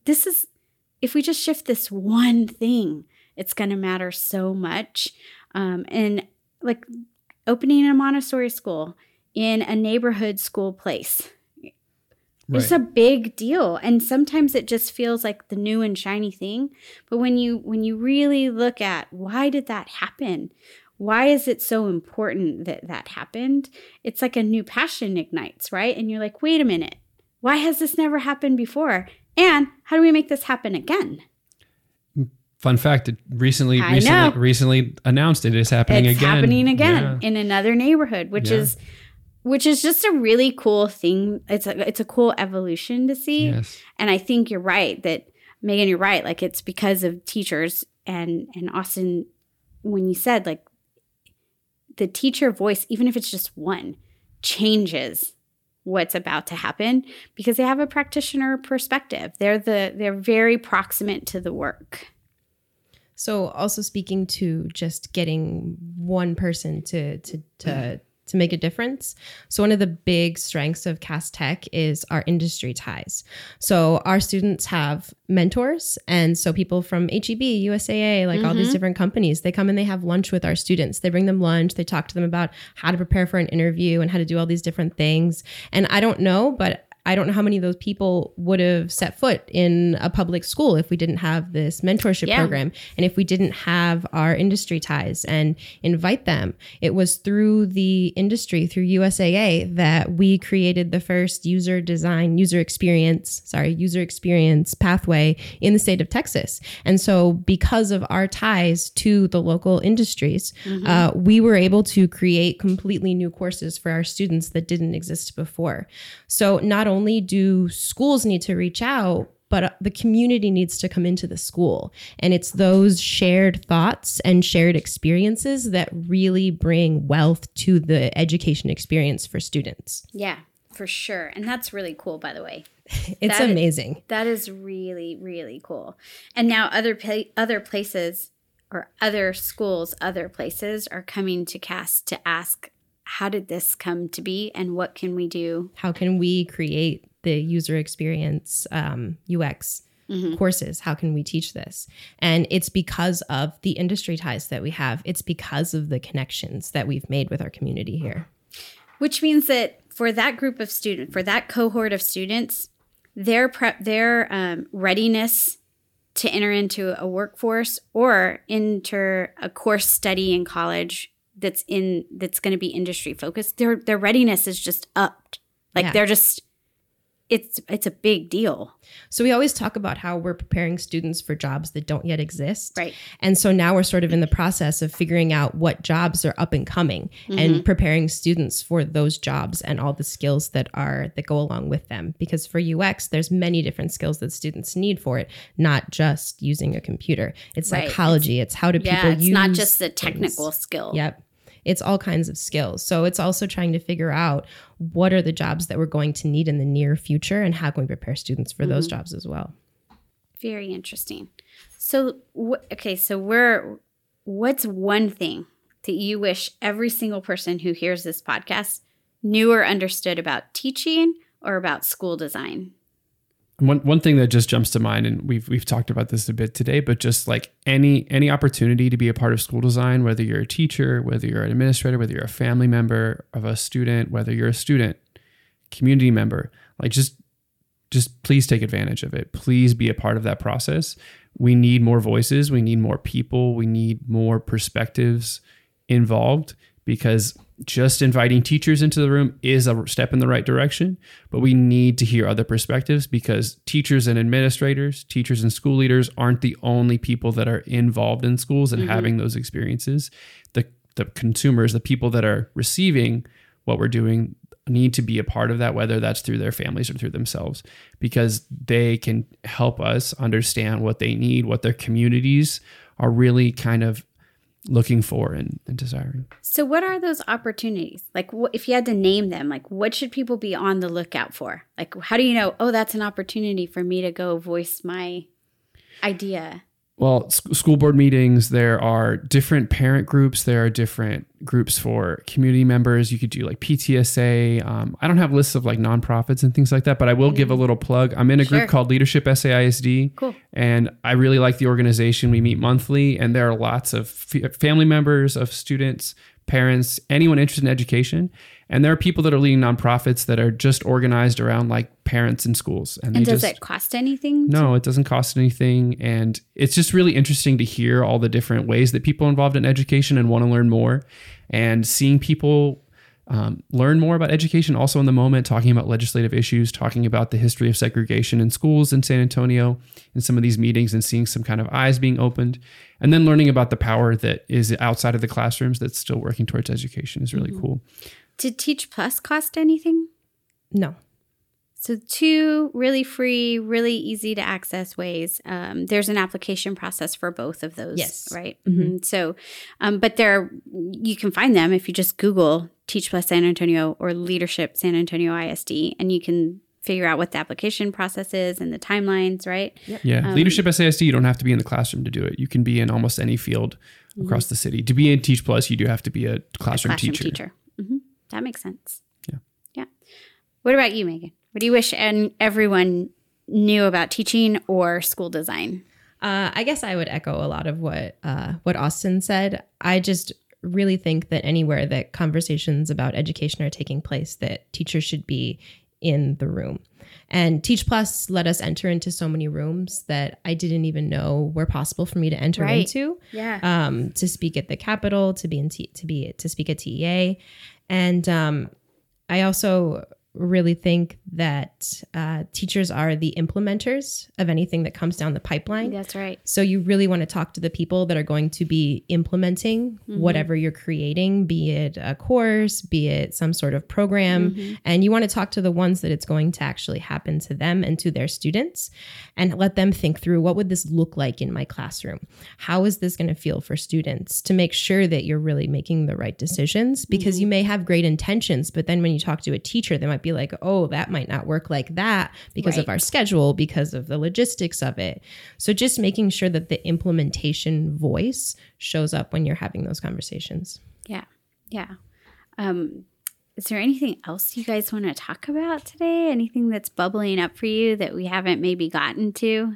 [SPEAKER 4] this is if we just shift this one thing, it's going to matter so much. Um, and like opening a Montessori school in a neighborhood school place. Right. It's a big deal and sometimes it just feels like the new and shiny thing but when you when you really look at why did that happen why is it so important that that happened it's like a new passion ignites right and you're like wait a minute why has this never happened before and how do we make this happen again?
[SPEAKER 6] Fun fact: it recently, I recently, know. recently announced it is happening
[SPEAKER 4] it's
[SPEAKER 6] again.
[SPEAKER 4] Happening again yeah. in another neighborhood, which yeah. is which is just a really cool thing. It's a it's a cool evolution to see. Yes. And I think you're right that Megan, you're right. Like it's because of teachers and and Austin when you said like the teacher voice, even if it's just one, changes what's about to happen because they have a practitioner perspective. They're the they're very proximate to the work.
[SPEAKER 5] So also speaking to just getting one person to to to to make a difference. So, one of the big strengths of Cast Tech is our industry ties. So, our students have mentors. And so, people from HEB, USAA, like mm-hmm. all these mm-hmm. different companies, they come and they have lunch with our students. They bring them lunch, they talk to them about how to prepare for an interview and how to do all these different things. And I don't know, but I don't know how many of those people would have set foot in a public school if we didn't have this mentorship yeah. program and if we didn't have our industry ties and invite them. It was through the industry, through USAA, that we created the first user design, user experience, sorry, user experience pathway in the state of Texas. And so, because of our ties to the local industries, mm-hmm. uh, we were able to create completely new courses for our students that didn't exist before. So, not only do schools need to reach out, but uh, the community needs to come into the school. And it's those shared thoughts and shared experiences that really bring wealth to the education experience for students.
[SPEAKER 4] Yeah, for sure. And that's really cool, by the way.
[SPEAKER 5] it's that amazing.
[SPEAKER 4] Is, that is really, really cool. And now other pla- other places or other schools, other places are coming to Cast to ask how did this come to be and what can we do?
[SPEAKER 5] How can we create the user experience um, UX mm-hmm. courses? How can we teach this? And it's because of the industry ties that we have, it's because of the connections that we've made with our community here.
[SPEAKER 4] Which means that for that group of students, for that cohort of students, their prep, their um, readiness to enter into a workforce or enter a course study in college that's in that's going to be industry focused their their readiness is just upped like yeah. they're just it's it's a big deal.
[SPEAKER 5] So we always talk about how we're preparing students for jobs that don't yet exist.
[SPEAKER 4] Right.
[SPEAKER 5] And so now we're sort of in the process of figuring out what jobs are up and coming mm-hmm. and preparing students for those jobs and all the skills that are that go along with them because for UX there's many different skills that students need for it, not just using a computer. It's right. psychology, it's, it's, how do people yeah, it's use
[SPEAKER 4] not just the technical things. skill.
[SPEAKER 5] Yep it's all kinds of skills. So it's also trying to figure out what are the jobs that we're going to need in the near future and how can we prepare students for mm-hmm. those jobs as well.
[SPEAKER 4] Very interesting. So wh- okay, so we're what's one thing that you wish every single person who hears this podcast knew or understood about teaching or about school design?
[SPEAKER 6] One one thing that just jumps to mind, and we've we've talked about this a bit today, but just like any any opportunity to be a part of school design, whether you're a teacher, whether you're an administrator, whether you're a family member of a student, whether you're a student, community member, like just just please take advantage of it. Please be a part of that process. We need more voices. We need more people. We need more perspectives involved because just inviting teachers into the room is a step in the right direction, but we need to hear other perspectives because teachers and administrators, teachers and school leaders aren't the only people that are involved in schools and mm-hmm. having those experiences. The the consumers, the people that are receiving what we're doing, need to be a part of that, whether that's through their families or through themselves, because they can help us understand what they need, what their communities are really kind of looking for and, and desiring.
[SPEAKER 4] So, what are those opportunities? Like, wh- if you had to name them, like, what should people be on the lookout for? Like, how do you know, oh, that's an opportunity for me to go voice my idea?
[SPEAKER 6] Well, school board meetings, there are different parent groups. There are different groups for community members. You could do like PTSA. Um, I don't have lists of like nonprofits and things like that, but I will give a little plug. I'm in a
[SPEAKER 4] Sure.
[SPEAKER 6] group called Leadership SAISD.
[SPEAKER 4] Cool.
[SPEAKER 6] And I really like the organization. We meet monthly, and there are lots of f- family members of students, parents, anyone interested in education. And there are people that are leading nonprofits that are just organized around like parents in schools.
[SPEAKER 4] And
[SPEAKER 6] they
[SPEAKER 4] does
[SPEAKER 6] just,
[SPEAKER 4] it cost anything?
[SPEAKER 6] no, it doesn't cost anything. And it's just really interesting to hear all the different ways that people are involved in education and want to learn more. And seeing people um, learn more about education also in the moment, talking about legislative issues, talking about the history of segregation in schools in San Antonio in some of these meetings and seeing some kind of eyes being opened. And then learning about the power that is outside of the classrooms that's still working towards education is really cool.
[SPEAKER 4] Did Teach Plus cost anything?
[SPEAKER 5] No.
[SPEAKER 4] So, two really free, really easy to access ways. Um, there's an application process for both of those.
[SPEAKER 5] Yes.
[SPEAKER 4] Right. Mhm. So, um, but there, you can find them if you just Google Teach Plus San Antonio or Leadership San Antonio ISD, and you can figure out what the application process is and the timelines, right?
[SPEAKER 6] Yeah.
[SPEAKER 4] Um,
[SPEAKER 6] Leadership SAISD, you don't have to be in the classroom to do it. You can be in almost any field across the city. To be in Teach Plus, you do have to be a classroom,
[SPEAKER 4] Classroom
[SPEAKER 6] teacher.
[SPEAKER 4] teacher. That makes sense.
[SPEAKER 6] Yeah.
[SPEAKER 4] Yeah. What about you, Megan? What do you wish and everyone knew about teaching or school design?
[SPEAKER 5] Uh, I guess I would echo a lot of what uh, what Austin said. I just really think that anywhere that conversations about education are taking place, that teachers should be in the room. And Teach Plus let us enter into so many rooms that I didn't even know were possible for me to enter
[SPEAKER 4] Right.
[SPEAKER 5] into.
[SPEAKER 4] Yeah.
[SPEAKER 5] um, to speak at the Capitol, to be in T- to be to speak at TEA, and um, I also really think that uh, teachers are the implementers of anything that comes down the pipeline.
[SPEAKER 4] That's right.
[SPEAKER 5] So you really want to talk to the people that are going to be implementing mm-hmm. whatever you're creating, be it a course, be it some sort of program, mm-hmm. and you want to talk to the ones that it's going to actually happen to them and to their students and let them think through what would this look like in my classroom? How is this going to feel for students to make sure that you're really making the right decisions because mm-hmm. you may have great intentions, but then when you talk to a teacher, they might be like, "Oh, that might not work like that because of our schedule, because of the logistics of it." So just making sure that the implementation voice shows up when you're having those conversations.
[SPEAKER 4] Yeah. Yeah. Um, is there anything else you guys want to talk about today? Anything that's bubbling up for you that we haven't maybe gotten to?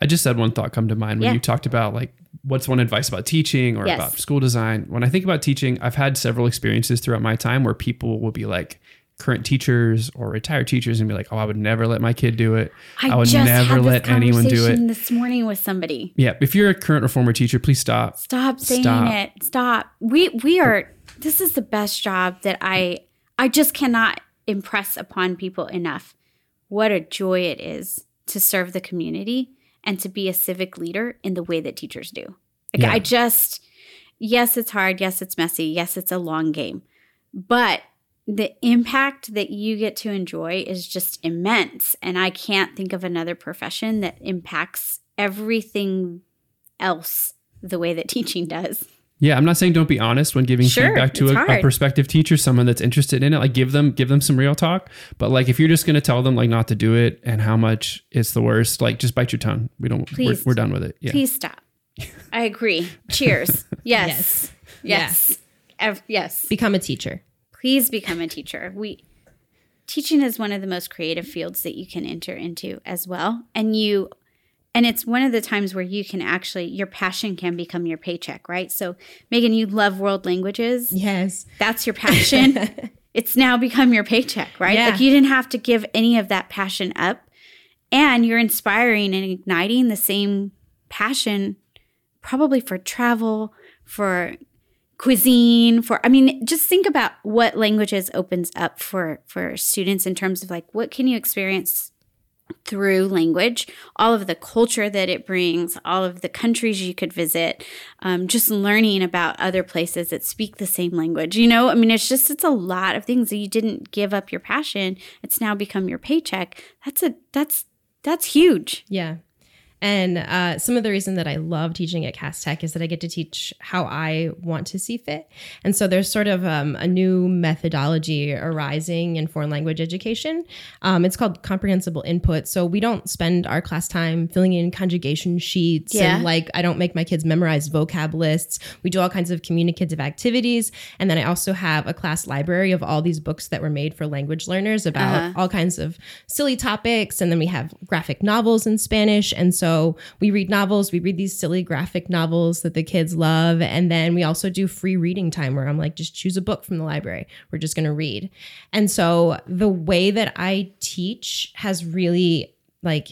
[SPEAKER 6] I just had one thought come to mind when
[SPEAKER 4] Yeah.
[SPEAKER 6] you talked about like what's one advice about teaching or
[SPEAKER 4] Yes.
[SPEAKER 6] about school design. When I think about teaching, I've had several experiences throughout my time where people will be like current teachers or retired teachers and be like, "Oh, I would never let my kid do it. I, would
[SPEAKER 4] just
[SPEAKER 6] never let anyone do it."
[SPEAKER 4] This morning with somebody.
[SPEAKER 6] Yeah, if you're a current or former teacher, please stop.
[SPEAKER 4] Stop saying
[SPEAKER 6] Stop.
[SPEAKER 4] it. Stop. We we are. This is the best job that I. I just cannot impress upon people enough what a joy it is to serve the community and to be a civic leader in the way that teachers do. Like
[SPEAKER 6] Yeah.
[SPEAKER 4] I just. Yes, it's hard. Yes, it's messy. Yes, it's a long game, but the impact that you get to enjoy is just immense. And I can't think of another profession that impacts everything else the way that teaching does.
[SPEAKER 6] Yeah, I'm not saying don't be honest when giving
[SPEAKER 4] Sure,
[SPEAKER 6] feedback to a, a prospective teacher, someone that's interested in it. Like give them give them some real talk. But like if you're just gonna tell them like not to do it and how much it's the worst, like just bite your tongue. We don't. We're,
[SPEAKER 4] Please.
[SPEAKER 6] we're done with it. Yeah.
[SPEAKER 4] Please stop. I agree. Cheers. Yes.
[SPEAKER 5] Yes.
[SPEAKER 4] Yes. Ev- yes.
[SPEAKER 5] Become a teacher.
[SPEAKER 4] Please become a teacher. We teaching is one of the most creative fields that you can enter into as well. And you and it's one of the times where you can actually your passion can become your paycheck, right? So Megan, you love world languages.
[SPEAKER 5] Yes.
[SPEAKER 4] That's your passion. it's now become your paycheck, right?
[SPEAKER 5] Yeah.
[SPEAKER 4] Like you didn't have to give any of that passion up. And you're inspiring and igniting the same passion probably for travel, for cuisine, for I mean, just think about what languages opens up for for students in terms of like what can you experience through language, all of the culture that it brings, all of the countries you could visit, um, just learning about other places that speak the same language. You know, I mean, it's just, it's a lot of things that you didn't give up your passion. It's now become your paycheck. That's a, that's, that's huge.
[SPEAKER 5] Yeah. And uh, some of the reason that I love teaching at Cast Tech is that I get to teach how I want to see fit. And so there's sort of um, a new methodology arising in foreign language education. Um, it's called comprehensible input. So we don't spend our class time filling in conjugation sheets
[SPEAKER 4] Yeah.
[SPEAKER 5] and like I don't make my kids memorize vocab lists. We do all kinds of communicative activities. And then I also have a class library of all these books that were made for language learners about
[SPEAKER 4] Uh-huh.
[SPEAKER 5] all kinds of silly topics. And then we have graphic novels in Spanish. And so we read novels, we read these silly graphic novels that the kids love. And then we also do free reading time where I'm like, just choose a book from the library. We're just going to read. And so the way that I teach has really like,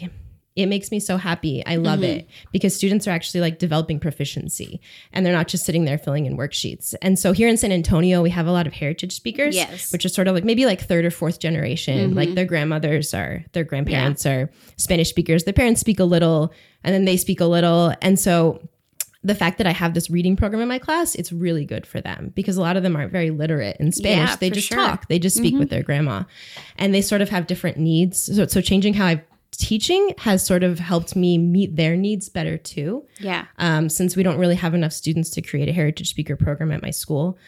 [SPEAKER 5] it makes me so happy. I love
[SPEAKER 4] Mm-hmm.
[SPEAKER 5] it because students are actually like developing proficiency and they're not just sitting there filling in worksheets. And so here in San Antonio, we have a lot of heritage speakers,
[SPEAKER 4] Yes. Mm-hmm.
[SPEAKER 5] which is sort of like maybe like third or fourth generation. Like their grandmothers are, their grandparents are Spanish speakers. Their parents speak a little and then they speak a little. And so the fact that I have this reading program in my class, it's really good for them because a lot of them aren't very literate in Spanish.
[SPEAKER 4] Yeah,
[SPEAKER 5] they just
[SPEAKER 4] sure. Mm-hmm.
[SPEAKER 5] talk, they just speak with their grandma, and they sort of have different needs. So, so changing how I'm teaching has sort of helped me meet their needs better too.
[SPEAKER 4] Yeah.
[SPEAKER 5] Um, since we don't really have enough students to create a heritage speaker program at my school.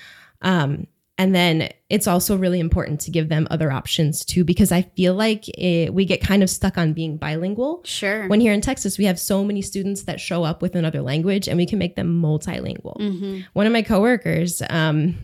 [SPEAKER 5] Um, and then it's also really important to give them other options too, because I feel like it, we get kind of stuck on being bilingual.
[SPEAKER 4] Sure.
[SPEAKER 5] When here in Texas, we have so many students that show up with another language and we can make them multilingual. One of my coworkers, um,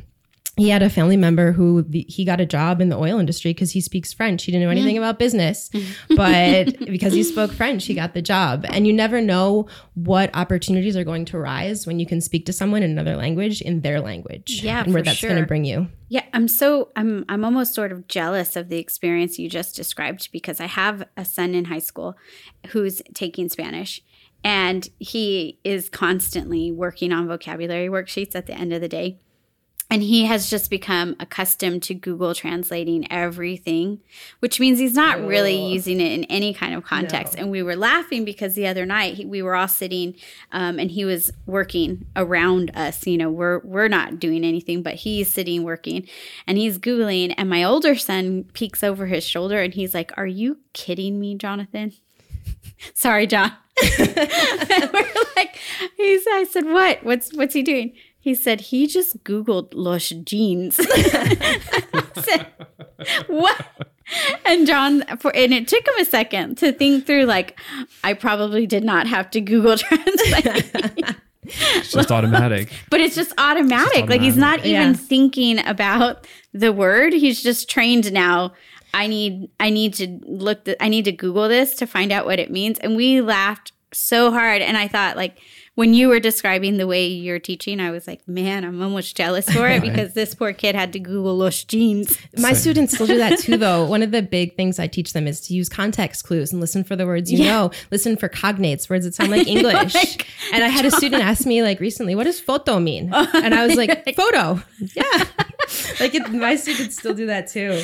[SPEAKER 5] he had a family member who the, he got a job in the oil industry because he speaks French. He didn't know mm. anything about business, but because he spoke French, he got the job. And you never know what opportunities are going to arise when you can speak to someone in another language in their language.
[SPEAKER 4] Yeah,
[SPEAKER 5] and where that's going to bring you.
[SPEAKER 4] Yeah, I'm so I'm I'm almost sort of jealous of the experience you just described because I have a son in high school who's taking Spanish and he is constantly working on vocabulary worksheets at the end of the day. And he has just become accustomed to Google translating everything, which means he's not really using it in any kind of context. And we were laughing because the other night he, we were all sitting, um, and he was working around us. You know, we're we're not doing anything, but he's sitting working, and he's googling. And my older son peeks over his shoulder, and he's like, "Are you kidding me, Jonathan?" Sorry, John. we're like, he's. I said, "What? What's what's he doing?" He said he just Googled Lush jeans. Said, what? And John, for and it took him a second to think through. Like, I probably did not have to Google Translate,
[SPEAKER 6] It's just automatic.
[SPEAKER 4] but it's just automatic. Like he's not even
[SPEAKER 5] Yeah.
[SPEAKER 4] thinking about the word. He's just trained now. I need I need to look. The, I need to Google this to find out what it means. And we laughed so hard. And I thought like. When you were describing the way you're teaching, I was like, man, I'm almost jealous for it because this poor kid had to Google Lush jeans.
[SPEAKER 5] My students still do that too, though. One of the big things I teach them is to use context clues and listen for the words you know. Listen for cognates, words that sound like English.
[SPEAKER 4] Like,
[SPEAKER 5] and I had a student ask me like recently, "What does photo mean?" And I was like, "Photo." Yeah, like it, my students still do that too.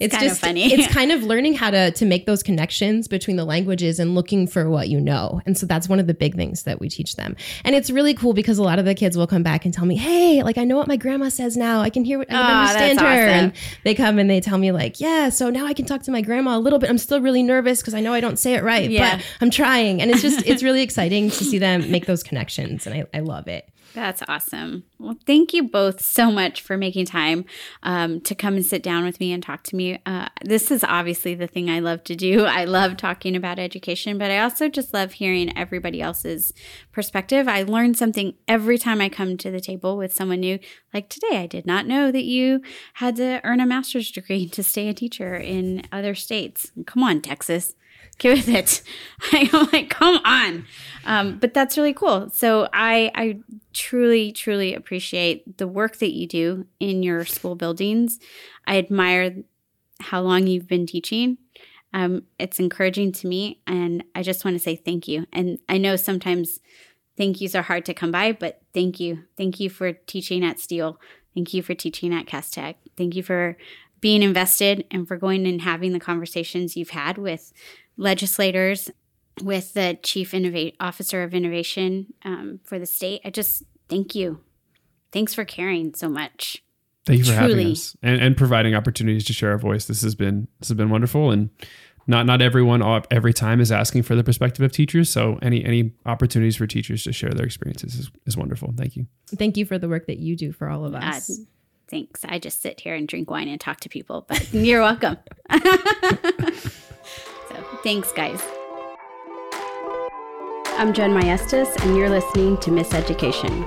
[SPEAKER 5] It's, just
[SPEAKER 4] funny.
[SPEAKER 5] It's kind of learning how to to make those connections between the languages and looking for what you know. And so that's one of the big things that we teach them. And it's really cool because a lot of the kids will come back and tell me, "Hey, like I know what my grandma says now. I can hear what I can
[SPEAKER 4] Aw,
[SPEAKER 5] understand her."
[SPEAKER 4] awesome.
[SPEAKER 5] And they come and they tell me like, "Yeah, so now I can talk to my grandma a little bit. I'm still really nervous because I know I don't say it right,
[SPEAKER 4] Yeah.
[SPEAKER 5] but I'm trying." And it's just it's really exciting to see them make those connections, and I, I love it.
[SPEAKER 4] That's awesome. Well, thank you both so much for making time um, to come and sit down with me and talk to me. Uh, this is obviously the thing I love to do. I love talking about education, but I also just love hearing everybody else's perspective. I learn something every time I come to the table with someone new. Like today, I did not know that you had to earn a master's degree to stay a teacher in other states. Come on, Texas get with it. I'm like, come on. Um, but that's really cool. So I, I truly, truly appreciate the work that you do in your school buildings. I admire how long you've been teaching. Um, it's encouraging to me, and I just want to say thank you. And I know sometimes thank yous are hard to come by, but thank you. Thank you for teaching at Steele. Thank you for teaching at Cast Tech. Thank you for being invested and for going and having the conversations you've had with legislators, with the chief innovate officer of innovation um, for the state. I just thank you. Thanks for caring so much.
[SPEAKER 6] Thank you for
[SPEAKER 4] Truly.
[SPEAKER 6] having us and, and providing opportunities to share our voice. This has been this has been wonderful, and not not everyone every time is asking for the perspective of teachers. So any any opportunities for teachers to share their experiences is, is wonderful. Thank you.
[SPEAKER 5] Thank you for the work that you do for all of
[SPEAKER 4] Uh,
[SPEAKER 5] us.
[SPEAKER 4] thanks. I just sit here and drink wine and talk to people, but you're welcome. thanks, guys. I'm Jen Maestas, and you're listening to Miss Education.